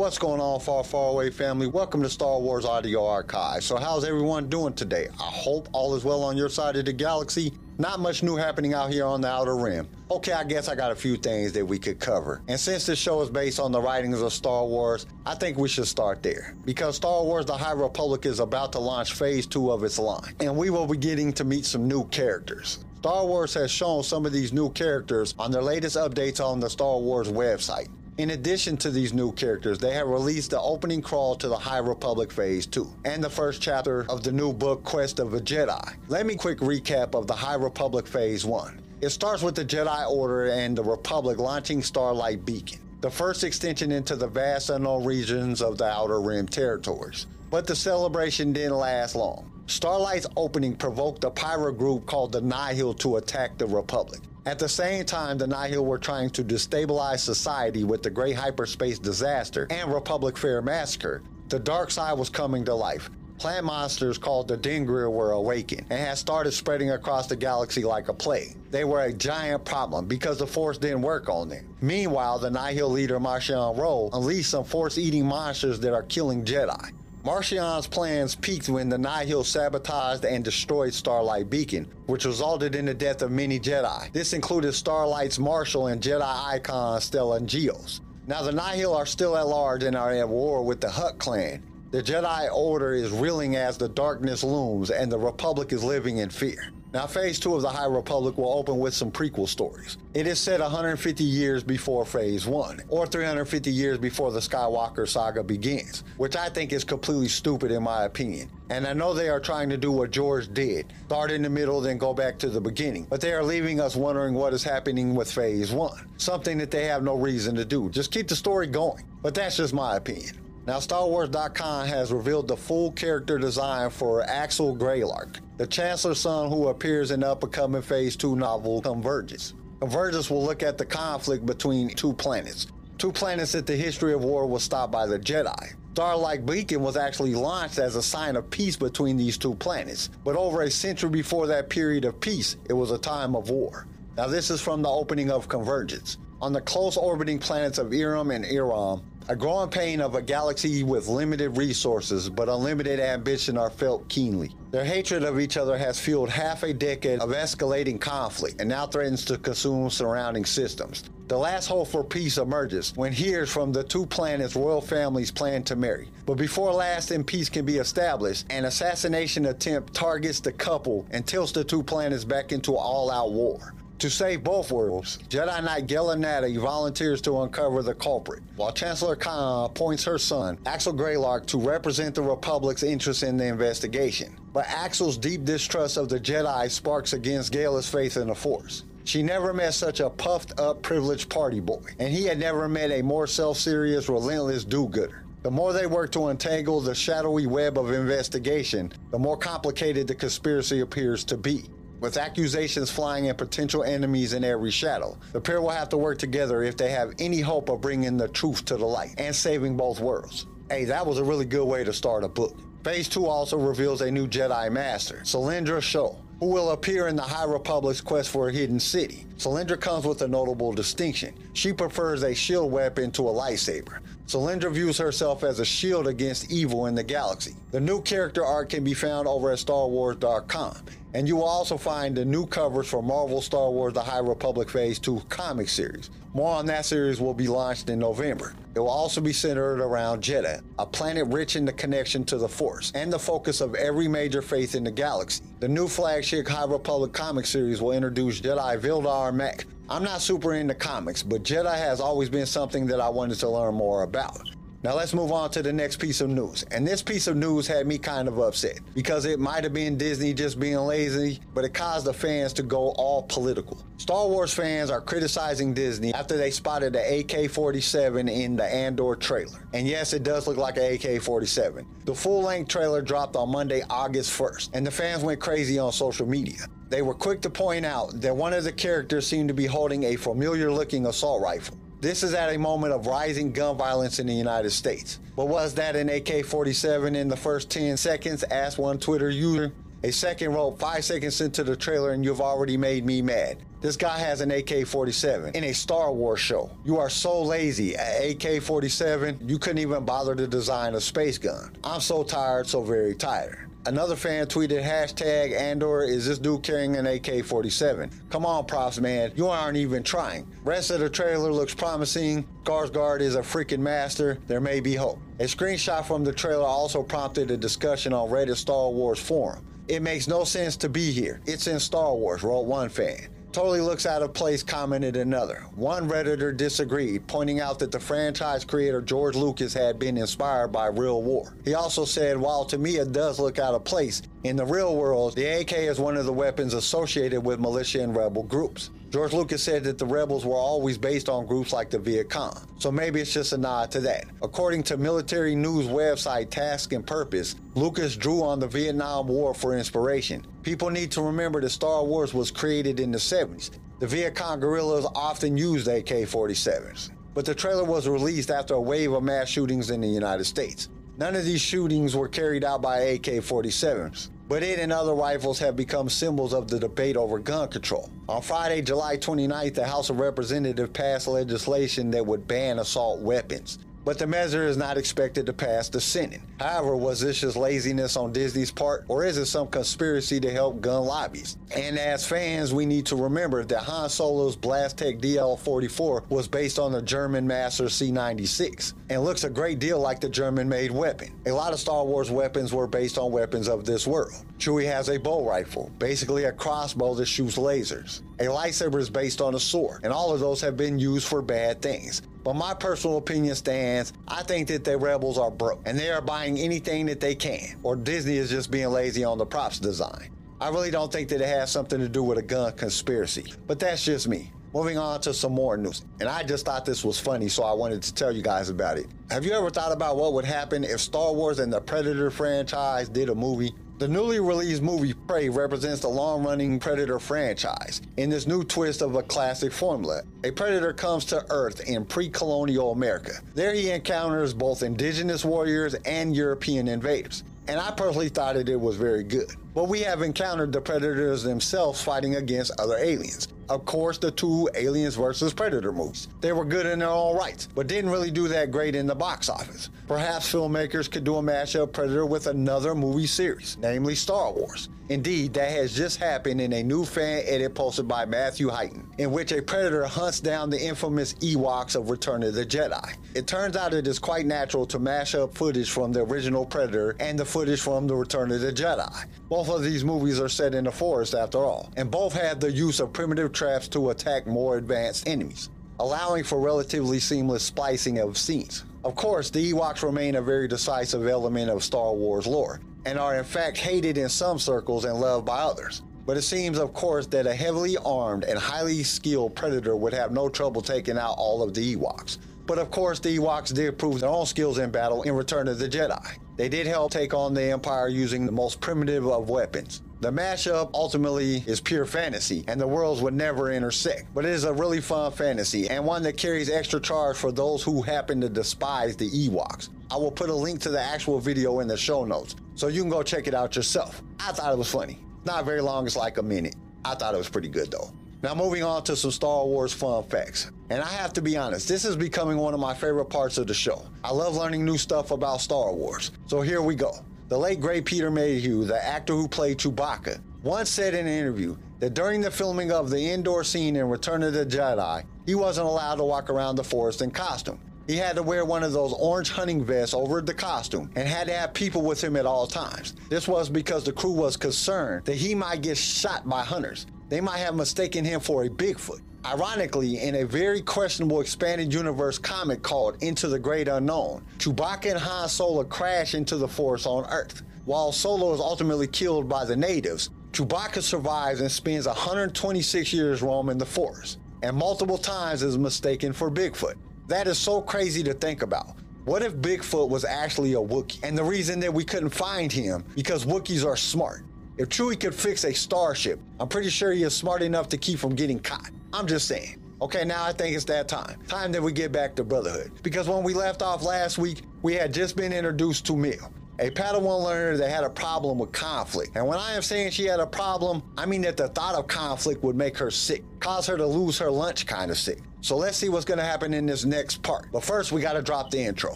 What's going on, far, far away family? Welcome to Star Wars Audio Archive. So, how's everyone doing today? I hope all is well on your side of the galaxy. Not much new happening out here on the Outer Rim. Okay, I guess I got a few things that we could cover. And since this show is based on the writings of Star Wars, I think we should start there. Because Star Wars The High Republic is about to launch phase two of its line, and we will be getting to meet some new characters. Star Wars has shown some of these new characters on their latest updates on the Star Wars website. In addition to these new characters, they have released the opening crawl to the High Republic Phase 2 and the first chapter of the new book Quest of a Jedi. Let me quick recap of the High Republic Phase 1. It starts with the Jedi Order and the Republic launching Starlight Beacon, the first extension into the vast unknown regions of the Outer Rim territories. But the celebration didn't last long. Starlight's opening provoked a pirate group called the Nihil to attack the Republic. At the same time, the Nihil were trying to destabilize society with the Great Hyperspace Disaster and Republic Fair Massacre. The dark side was coming to life. Plant monsters called the Drengir were awakened and had started spreading across the galaxy like a plague. They were a giant problem because the Force didn't work on them. Meanwhile, the Nihil leader Marchion Ro unleashed some Force-eating monsters that are killing Jedi. Marchion's plans peaked when the Nihil sabotaged and destroyed Starlight Beacon, which resulted in the death of many Jedi. This included Starlight's Marshal and Jedi icon Stellan Gios. Now the Nihil are still at large and are at war with the Hutt clan. The Jedi Order is reeling as the darkness looms and the Republic is living in fear. Now, Phase 2 of the High Republic will open with some prequel stories. It is set 150 years before Phase 1, or 350 years before the Skywalker saga begins, which I think is completely stupid in my opinion. And I know they are trying to do what George did start in the middle, then go back to the beginning. But they are leaving us wondering what is happening with Phase 1, something that they have no reason to do. Just keep the story going. But that's just my opinion. Now, StarWars.com has revealed the full character design for Axel Greylark, the Chancellor's son who appears in the upcoming Phase 2 novel Convergence. Convergence will look at the conflict between two planets, two planets that the history of war was stopped by the Jedi. Starlight Beacon was actually launched as a sign of peace between these two planets, but over a century before that period of peace, it was a time of war. Now, this is from the opening of Convergence. On the close orbiting planets of Eiram and Iram, a growing pain of a galaxy with limited resources but unlimited ambition are felt keenly. Their hatred of each other has fueled half a decade of escalating conflict and now threatens to consume surrounding systems. The last hope for peace emerges when hears from the two planets royal families plan to marry. But before lasting peace can be established, an assassination attempt targets the couple and tilts the two planets back into all out war. To save both worlds, Jedi Knight Gella Nattai volunteers to uncover the culprit, while Chancellor Khan appoints her son, Axel Greylark, to represent the Republic's interest in the investigation. But Axel's deep distrust of the Jedi sparks against Gella's faith in the Force. She never met such a puffed up, privileged party boy, and he had never met a more self serious, relentless do gooder. The more they work to untangle the shadowy web of investigation, the more complicated the conspiracy appears to be. With accusations flying and potential enemies in every shadow, the pair will have to work together if they have any hope of bringing the truth to the light and saving both worlds. Hey, that was a really good way to start a book. Phase 2 also reveals a new Jedi Master, Silandra Sho, who will appear in the High Republic's quest for a hidden city. Silandra comes with a notable distinction. She prefers a shield weapon to a lightsaber. Silandra views herself as a shield against evil in the galaxy. The new character art can be found over at StarWars.com, and you will also find the new covers for Marvel Star Wars The High Republic Phase 2 comic series. More on that series will be launched in November. It will also be centered around Jedha, a planet rich in the connection to the Force, and the focus of every major faith in the galaxy. The new flagship High Republic comic series will introduce Jedi Vildar Mac. I'm not super into comics, but Jedha has always been something that I wanted to learn more about. Now let's move on to the next piece of news. And this piece of news had me kind of upset because it might have been Disney just being lazy, but it caused the fans to go all political. Star Wars fans are criticizing Disney after they spotted the AK 47 in the Andor trailer. And yes, it does look like an AK 47. The full length trailer dropped on Monday, August 1st, and the fans went crazy on social media. They were quick to point out that one of the characters seemed to be holding a familiar looking assault rifle. This is at a moment of rising gun violence in the United States. But was that an AK 47 in the first 10 seconds? asked one Twitter user. A second wrote, five seconds into the trailer and you've already made me mad. This guy has an AK 47 in a Star Wars show. You are so lazy. AK 47, you couldn't even bother to design a space gun. I'm so tired, so very tired. Another fan tweeted hashtag Andor is this dude carrying an AK-47? Come on, props man, you aren't even trying. Rest of the trailer looks promising. Skarsgård is a freaking master. There may be hope. A screenshot from the trailer also prompted a discussion on Reddit Star Wars forum. It makes no sense to be here. It's in Star Wars, wrote one fan. Totally looks out of place, commented another. One Redditor disagreed, pointing out that the franchise creator George Lucas had been inspired by real war. He also said, while to me it does look out of place, in the real world, the AK is one of the weapons associated with militia and rebel groups. George Lucas said that the rebels were always based on groups like the Viet Cong, so maybe it's just a nod to that. According to military news website Task and Purpose, Lucas drew on the Vietnam War for inspiration. People need to remember that Star Wars was created in the 70s. The Viet Cong guerrillas often used AK 47s, but the trailer was released after a wave of mass shootings in the United States. None of these shootings were carried out by AK 47s, but it and other rifles have become symbols of the debate over gun control. On Friday, July 29th, the House of Representatives passed legislation that would ban assault weapons but the measure is not expected to pass the Senate. However, was this just laziness on Disney's part, or is it some conspiracy to help gun lobbies? And as fans, we need to remember that Han Solo's Blastech DL-44 was based on the German Mauser C-96 and looks a great deal like the German-made weapon. A lot of Star Wars weapons were based on weapons of this world. Chewie has a bow rifle, basically a crossbow that shoots lasers. A lightsaber is based on a sword, and all of those have been used for bad things. But my personal opinion stands, I think that the rebels are broke and they are buying anything that they can, or Disney is just being lazy on the props design. I really don't think that it has something to do with a gun conspiracy, but that's just me. Moving on to some more news, and I just thought this was funny, so I wanted to tell you guys about it. Have you ever thought about what would happen if Star Wars and the Predator franchise did a movie? The newly released movie Prey represents the long running Predator franchise in this new twist of a classic formula. A Predator comes to Earth in pre colonial America. There he encounters both indigenous warriors and European invaders and I personally thought that it was very good. But we have encountered the predators themselves fighting against other aliens. Of course, the two Aliens versus Predator movies. They were good in their own rights, but didn't really do that great in the box office. Perhaps filmmakers could do a mashup Predator with another movie series, namely Star Wars. Indeed, that has just happened in a new fan edit posted by Matthew Heighton, in which a predator hunts down the infamous Ewoks of Return of the Jedi. It turns out it is quite natural to mash up footage from the original Predator and the footage from the Return of the Jedi. Both of these movies are set in the forest after all, and both have the use of primitive traps to attack more advanced enemies, allowing for relatively seamless splicing of scenes. Of course, the Ewoks remain a very decisive element of Star Wars lore, and are in fact hated in some circles and loved by others. But it seems, of course, that a heavily armed and highly skilled predator would have no trouble taking out all of the Ewoks. But of course, the Ewoks did prove their own skills in battle in Return of the Jedi. They did help take on the Empire using the most primitive of weapons. The mashup ultimately is pure fantasy, and the worlds would never intersect. But it is a really fun fantasy, and one that carries extra charge for those who happen to despise the Ewoks. I will put a link to the actual video in the show notes, so you can go check it out yourself. I thought it was funny. Not very long, it's like a minute. I thought it was pretty good though. Now, moving on to some Star Wars fun facts. And I have to be honest, this is becoming one of my favorite parts of the show. I love learning new stuff about Star Wars. So here we go. The late great Peter Mayhew, the actor who played Chewbacca, once said in an interview that during the filming of the Endor scene in Return of the Jedi, he wasn't allowed to walk around the forest in costume. He had to wear one of those orange hunting vests over the costume and had to have people with him at all times. This was because the crew was concerned that he might get shot by hunters. They might have mistaken him for a Bigfoot. Ironically, in a very questionable expanded universe comic called Into the Great Unknown, Chewbacca and Han Solo crash into the forest on Earth. While Solo is ultimately killed by the natives, Chewbacca survives and spends 126 years roaming the forest, and multiple times is mistaken for Bigfoot. That is so crazy to think about. What if Bigfoot was actually a Wookiee? And the reason that we couldn't find him because Wookiees are smart. If Chewie could fix a starship, I'm pretty sure he is smart enough to keep from getting caught. I'm just saying. Okay, now I think it's that time. Time that we get back to Brotherhood. Because when we left off last week, we had just been introduced to Mill. a Padawan learner that had a problem with conflict. And when I am saying she had a problem, I mean that the thought of conflict would make her sick, cause her to lose her lunch kind of sick. So let's see what's gonna happen in this next part. But first, we gotta drop the intro.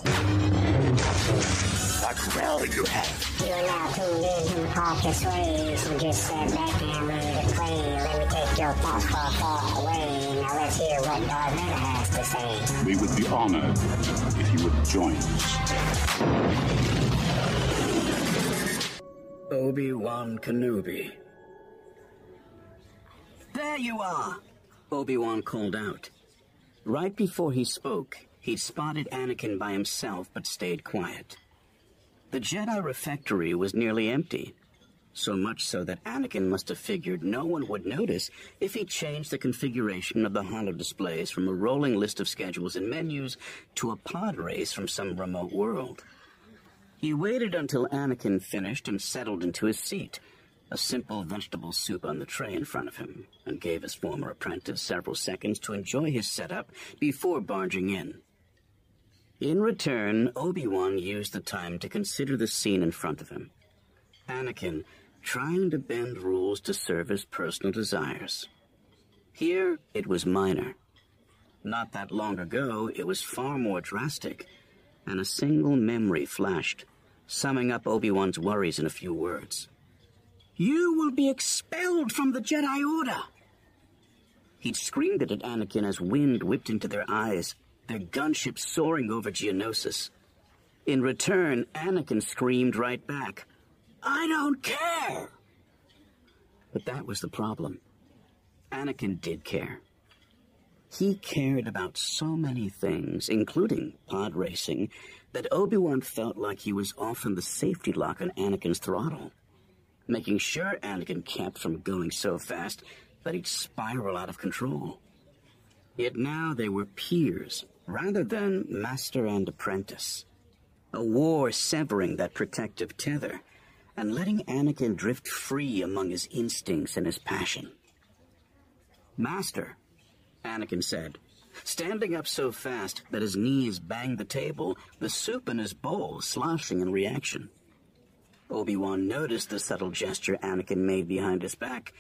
What will you have? You're now tuned in to Podcast Ways and just sat back and ready to play. Let me take your thoughts far, far away. Now let's hear what Darth Vader has to say. We would be honored if you would join us. Obi-Wan Kenobi. There you are! Obi-Wan called out. Right before he spoke, he'd spotted Anakin by himself but stayed quiet. The Jedi refectory was nearly empty, so much so that Anakin must have figured no one would notice if he changed the configuration of the holo displays from a rolling list of schedules and menus to a pod race from some remote world. He waited until Anakin finished and settled into his seat, a simple vegetable soup on the tray in front of him, and gave his former apprentice several seconds to enjoy his setup before barging in. In return, Obi-Wan used the time to consider the scene in front of him. Anakin trying to bend rules to serve his personal desires. Here, it was minor. Not that long ago, it was far more drastic, and a single memory flashed, summing up Obi-Wan's worries in a few words. You will be expelled from the Jedi Order! He'd screamed it at Anakin as wind whipped into their eyes, their gunship soaring over Geonosis. In return, Anakin screamed right back, I don't care! But that was the problem. Anakin did care. He cared about so many things, including pod racing, that Obi-Wan felt like he was often the safety lock on Anakin's throttle, making sure Anakin kept from going so fast that he'd spiral out of control. Yet now they were peers, rather than master and apprentice. A war severing that protective tether and letting Anakin drift free among his instincts and his passion. Master, Anakin said, standing up so fast that his knees banged the table, the soup in his bowl sloshing in reaction. Obi-Wan noticed the subtle gesture Anakin made behind his back,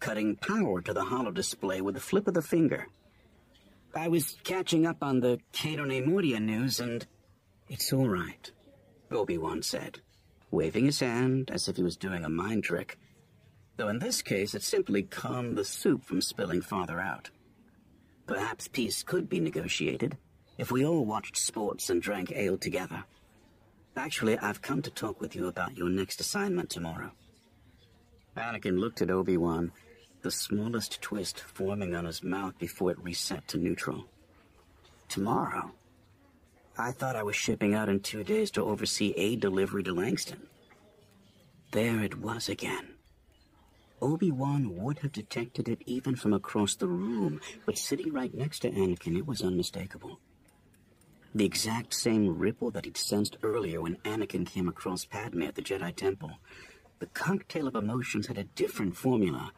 cutting power to the holo display with a flip of the finger. I was catching up on the Cato Neimoidia news and... It's all right, Obi-Wan said, waving his hand as if he was doing a mind trick. Though in this case it simply calmed the soup from spilling farther out. Perhaps peace could be negotiated if we all watched sports and drank ale together. Actually, I've come to talk with you about your next assignment tomorrow. Anakin looked at Obi-Wan, the smallest twist forming on his mouth before it reset to neutral. Tomorrow? I thought I was shipping out in two days to oversee aid delivery to Langston. There it was again. Obi-Wan would have detected it even from across the room, but sitting right next to Anakin, it was unmistakable. The exact same ripple that he'd sensed earlier when Anakin came across Padme at the Jedi Temple. The cocktail of emotions had a different formula,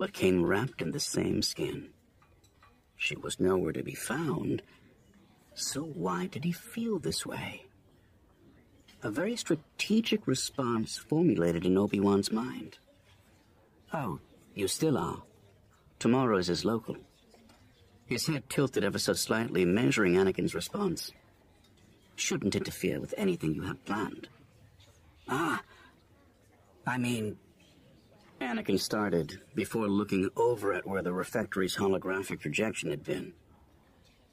but came wrapped in the same skin. She was nowhere to be found, so why did he feel this way? A very strategic response formulated in Obi-Wan's mind. Oh, you still are. Tomorrow is his local. His head tilted ever so slightly, measuring Anakin's response. Shouldn't interfere with anything you have planned. Ah, I mean... Anakin started, before looking over at where the refectory's holographic projection had been.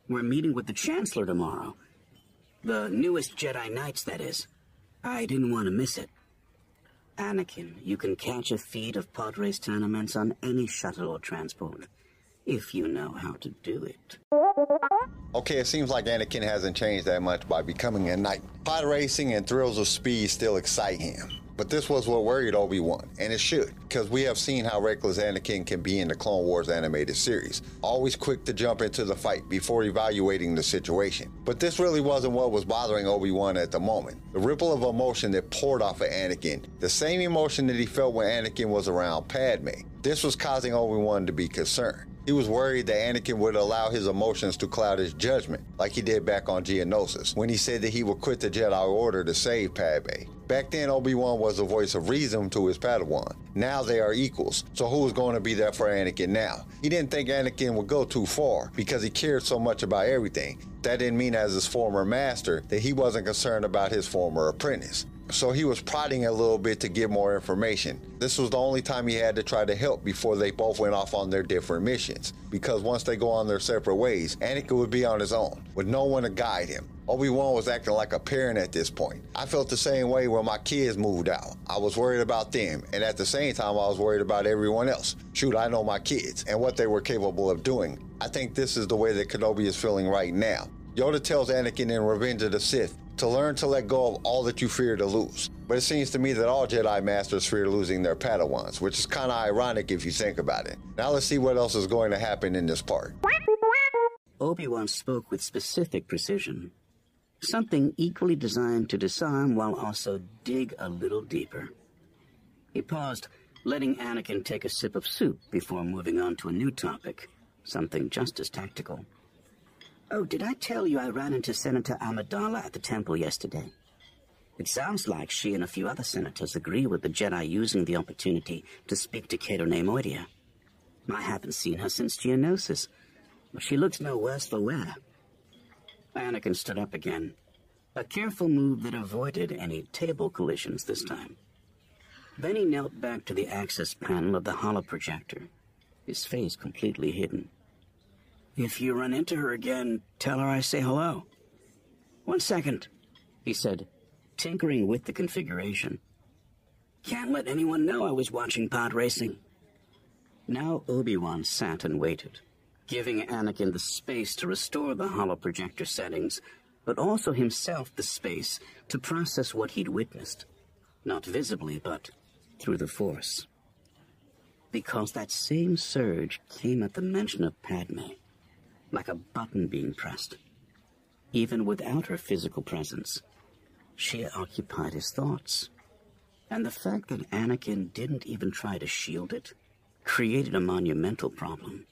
We're meeting with the Chancellor tomorrow. The newest Jedi Knights, that is. I didn't want to miss it. Anakin, you can catch a feed of race tournaments on any shuttle or transport, if you know how to do it. Okay, it seems like Anakin hasn't changed that much by becoming a knight. Pod racing and thrills of speed still excite him. But this was what worried Obi-Wan, and it should, because we have seen how reckless Anakin can be in the Clone Wars animated series, always quick to jump into the fight before evaluating the situation. But this really wasn't what was bothering Obi-Wan at the moment. The ripple of emotion that poured off of Anakin, the same emotion that he felt when Anakin was around Padme. This was causing Obi-Wan to be concerned. He was worried that Anakin would allow his emotions to cloud his judgment, like he did back on Geonosis, when he said that he would quit the Jedi Order to save Padme. Back then, Obi-Wan was the voice of reason to his Padawan. Now they are equals, so who is going to be there for Anakin now? He didn't think Anakin would go too far because he cared so much about everything. That didn't mean as his former master that he wasn't concerned about his former apprentice. So he was prodding a little bit to get more information. This was the only time he had to try to help before they both went off on their different missions. Because once they go on their separate ways, Anakin would be on his own, with no one to guide him. Obi-Wan was acting like a parent at this point. I felt the same way when my kids moved out. I was worried about them, and at the same time I was worried about everyone else. Shoot, I know my kids and what they were capable of doing. I think this is the way that Kenobi is feeling right now. Yoda tells Anakin in Revenge of the Sith to learn to let go of all that you fear to lose. But it seems to me that all Jedi Masters fear losing their Padawans, which is kind of ironic if you think about it. Now let's see what else is going to happen in this part. Obi-Wan spoke with specific precision. Something equally designed to disarm while also dig a little deeper. He paused, letting Anakin take a sip of soup before moving on to a new topic, something just as tactical. Oh, did I tell you I ran into Senator Amidala at the temple yesterday? It sounds like she and a few other senators agree with the Jedi using the opportunity to speak to Cato Neimoidia. I haven't seen her since Geonosis, but she looks no worse for wear. Anakin stood up again, a careful move that avoided any table collisions this time. Then he knelt back to the access panel of the holoprojector, his face completely hidden. If you run into her again, tell her I say hello. One second, he said, tinkering with the configuration. Can't let anyone know I was watching pod racing. Now Obi-Wan sat and waited, giving Anakin the space to restore the holoprojector settings, but also himself the space to process what he'd witnessed. Not visibly, but through the Force. Because that same surge came at the mention of Padme like a button being pressed. Even without her physical presence, she occupied his thoughts. And the fact that Anakin didn't even try to shield it created a monumental problem.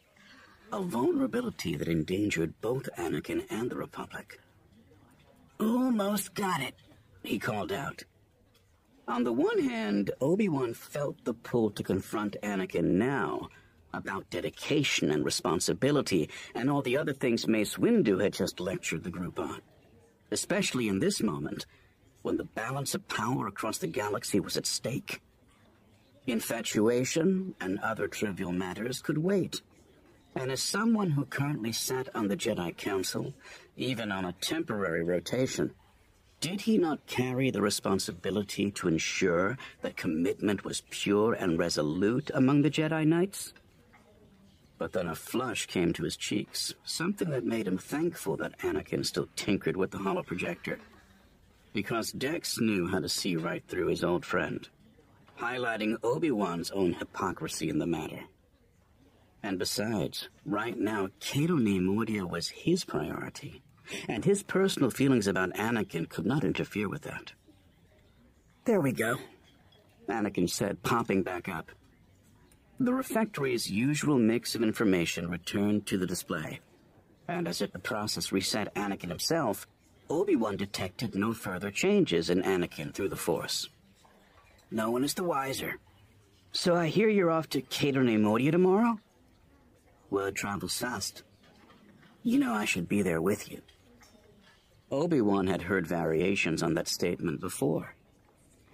A vulnerability that endangered both Anakin and the Republic. Almost got it, he called out. On the one hand, Obi-Wan felt the pull to confront Anakin now, about dedication and responsibility and all the other things Mace Windu had just lectured the group on. Especially in this moment, when the balance of power across the galaxy was at stake. Infatuation and other trivial matters could wait. And as someone who currently sat on the Jedi Council, even on a temporary rotation, did he not carry the responsibility to ensure that commitment was pure and resolute among the Jedi Knights? But then a flush came to his cheeks, something that made him thankful that Anakin still tinkered with the holoprojector. Because Dex knew how to see right through his old friend, highlighting Obi-Wan's own hypocrisy in the matter. And besides, right now, Cato Neimoidia was his priority, and his personal feelings about Anakin could not interfere with that. There we go, Anakin said, popping back up. The refectory's usual mix of information returned to the display. And as if the process reset Anakin himself, Obi-Wan detected no further changes in Anakin through the Force. No one is the wiser. So I hear you're off to Cato Neimoidia tomorrow? Word travels fast. You know I should be there with you. Obi-Wan had heard variations on that statement before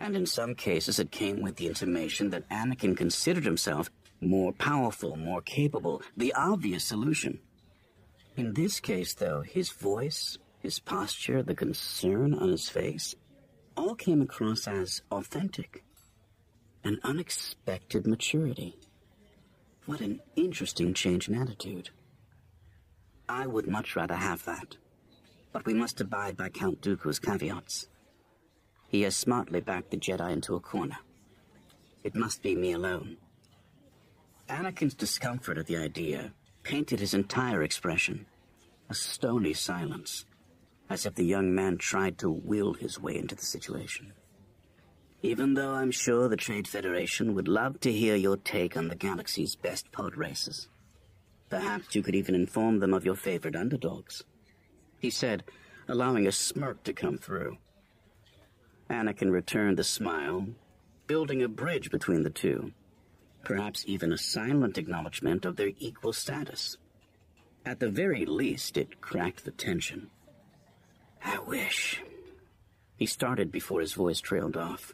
and in some cases it came with the intimation that Anakin considered himself more powerful, more capable, the obvious solution. In this case, though, his voice, his posture, the concern on his face, all came across as authentic. An unexpected maturity. What an interesting change in attitude. I would much rather have that. But we must abide by Count Dooku's caveats. He has smartly backed the Jedi into a corner. It must be me alone. Anakin's discomfort at the idea painted his entire expression. A stony silence, as if the young man tried to will his way into the situation. Even though I'm sure the Trade Federation would love to hear your take on the galaxy's best pod races. Perhaps you could even inform them of your favorite underdogs. He said, allowing a smirk to come through. Anakin returned the smile, building a bridge between the two, perhaps even a silent acknowledgement of their equal status. At the very least, it cracked the tension. I wish. He started before his voice trailed off.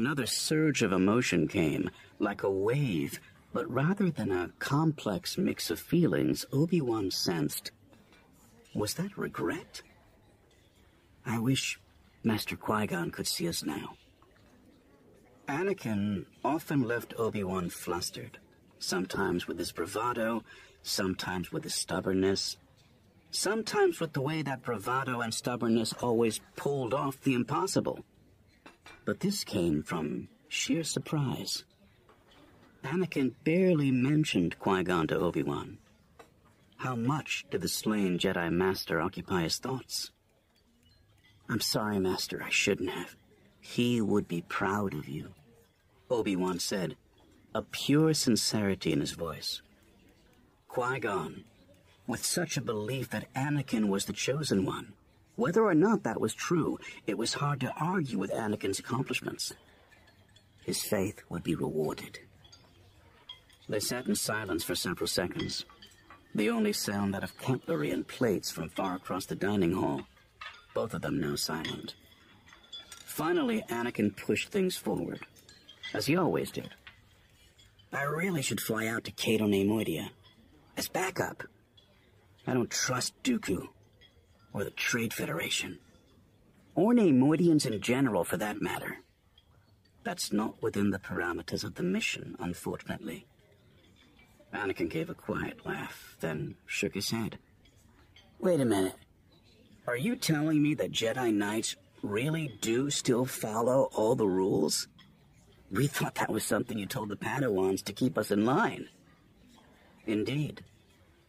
Another surge of emotion came, like a wave, but rather than a complex mix of feelings, Obi-Wan sensed. Was that regret? I wish Master Qui-Gon could see us now. Anakin often left Obi-Wan flustered, sometimes with his bravado, sometimes with his stubbornness, sometimes with the way that bravado and stubbornness always pulled off the impossible. But this came from sheer surprise. Anakin barely mentioned Qui-Gon to Obi-Wan. How much did the slain Jedi Master occupy his thoughts? I'm sorry, Master, I shouldn't have. He would be proud of you, Obi-Wan said, a pure sincerity in his voice. Qui-Gon, with such a belief that Anakin was the chosen one, whether or not that was true, it was hard to argue with Anakin's accomplishments. His faith would be rewarded. They sat in silence for several seconds, the only sound that of cutlery and plates from far across the dining hall, both of them now silent. Finally, Anakin pushed things forward, as he always did. I really should fly out to Cato Neimoidia as backup. I don't trust Dooku or the Trade Federation, or Neimoidians in general for that matter. That's not within the parameters of the mission, unfortunately. Anakin gave a quiet laugh, then shook his head. Wait a minute. Are you telling me that Jedi Knights really do still follow all the rules? We thought that was something you told the Padawans to keep us in line. Indeed.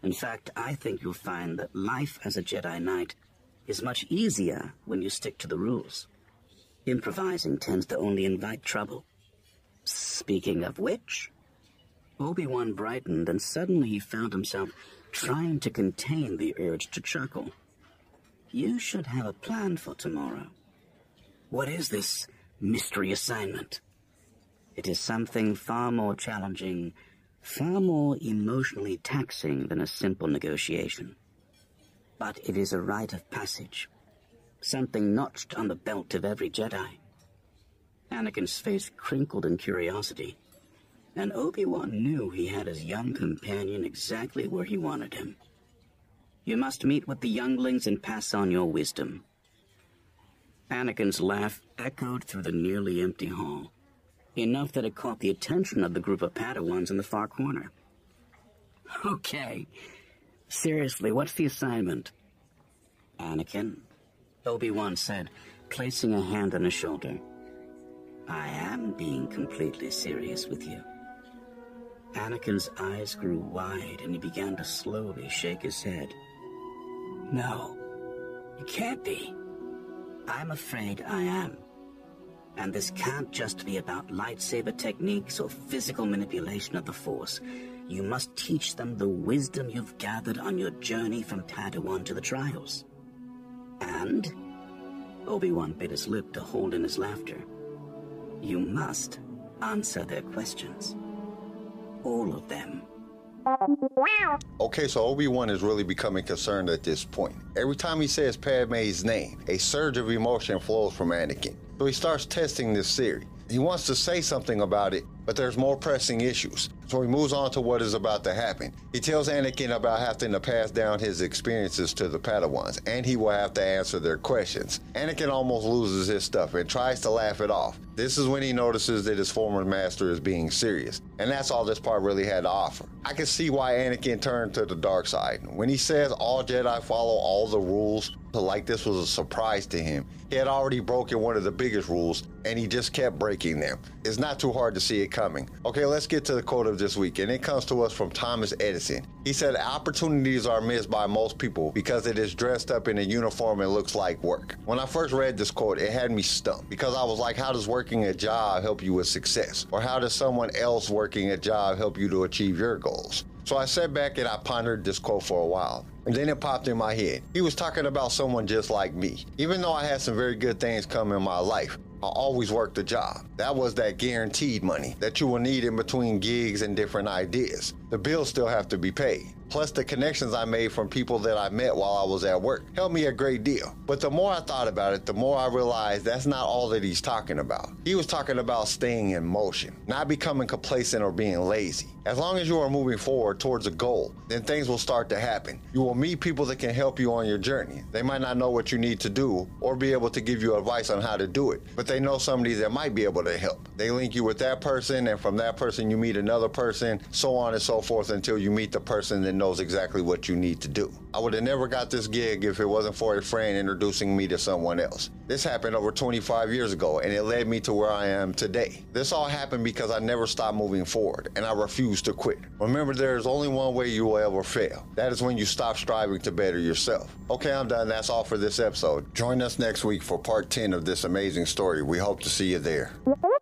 In fact, I think you'll find that life as a Jedi Knight is much easier when you stick to the rules. Improvising tends to only invite trouble. Speaking of which, Obi-Wan brightened and suddenly he found himself trying to contain the urge to chuckle. You should have a plan for tomorrow. What is this mystery assignment? It is something far more challenging far more emotionally taxing than a simple negotiation. But it is a rite of passage, something notched on the belt of every Jedi. Anakin's face crinkled in curiosity, and Obi-Wan knew he had his young companion exactly where he wanted him. You must meet with the younglings and pass on your wisdom. Anakin's laugh echoed through the nearly empty hall enough that it caught the attention of the group of Padawans in the far corner. Okay. Seriously, what's the assignment? Anakin, Obi-Wan said, placing a hand on his shoulder. I am being completely serious with you. Anakin's eyes grew wide and he began to slowly shake his head. No, you can't be. I'm afraid I am. And this can't just be about lightsaber techniques or physical manipulation of the Force. You must teach them the wisdom you've gathered on your journey from Padawan to the trials. And, Obi-Wan bit his lip to hold in his laughter, you must answer their questions. All of them. Okay, so Obi-Wan is really becoming concerned at this point. Every time he says Padme's name, a surge of emotion flows from Anakin. So he starts testing this theory. He wants to say something about it, but there's more pressing issues. So he moves on to what is about to happen. He tells Anakin about having to pass down his experiences to the Padawans, and he will have to answer their questions. Anakin almost loses his stuff and tries to laugh it off. This is when he notices that his former master is being serious. And that's all this part really had to offer. I can see why Anakin turned to the dark side. When he says all Jedi follow all the rules, like this was a surprise to him. He had already broken one of the biggest rules, and he just kept breaking them. It's not too hard to see it coming. Okay, let's get to the quote of this week, and it comes to us from Thomas Edison. He said, Opportunities are missed by most people because it is dressed up in a uniform and looks like work. When I first read this quote, it had me stumped because I was like, How does working a job help you with success? Or how does someone else working a job help you to achieve your goals? So I sat back and I pondered this quote for a while. And then it popped in my head. He was talking about someone just like me. Even though I had some very good things come in my life, I always worked a job. That was that guaranteed money that you will need in between gigs and different ideas. The bills still have to be paid. Plus, the connections I made from people that I met while I was at work helped me a great deal. But the more I thought about it, the more I realized that's not all that he's talking about. He was talking about staying in motion, not becoming complacent or being lazy. As long as you are moving forward towards a goal, then things will start to happen. You will meet people that can help you on your journey. They might not know what you need to do or be able to give you advice on how to do it, but they know somebody that might be able to help. They link you with that person, and from that person, you meet another person, so on and so forth until you meet the person that knows exactly what you need to do. I would have never got this gig if it wasn't for a friend introducing me to someone else. This happened over 25 years ago, and it led me to where I am today. This all happened because I never stopped moving forward, and I refused to quit. Remember, there is only one way you will ever fail. That is when you stop striving to better yourself. Okay, I'm done. That's all for this episode. Join us next week for part 10 of this amazing story. We hope to see you there.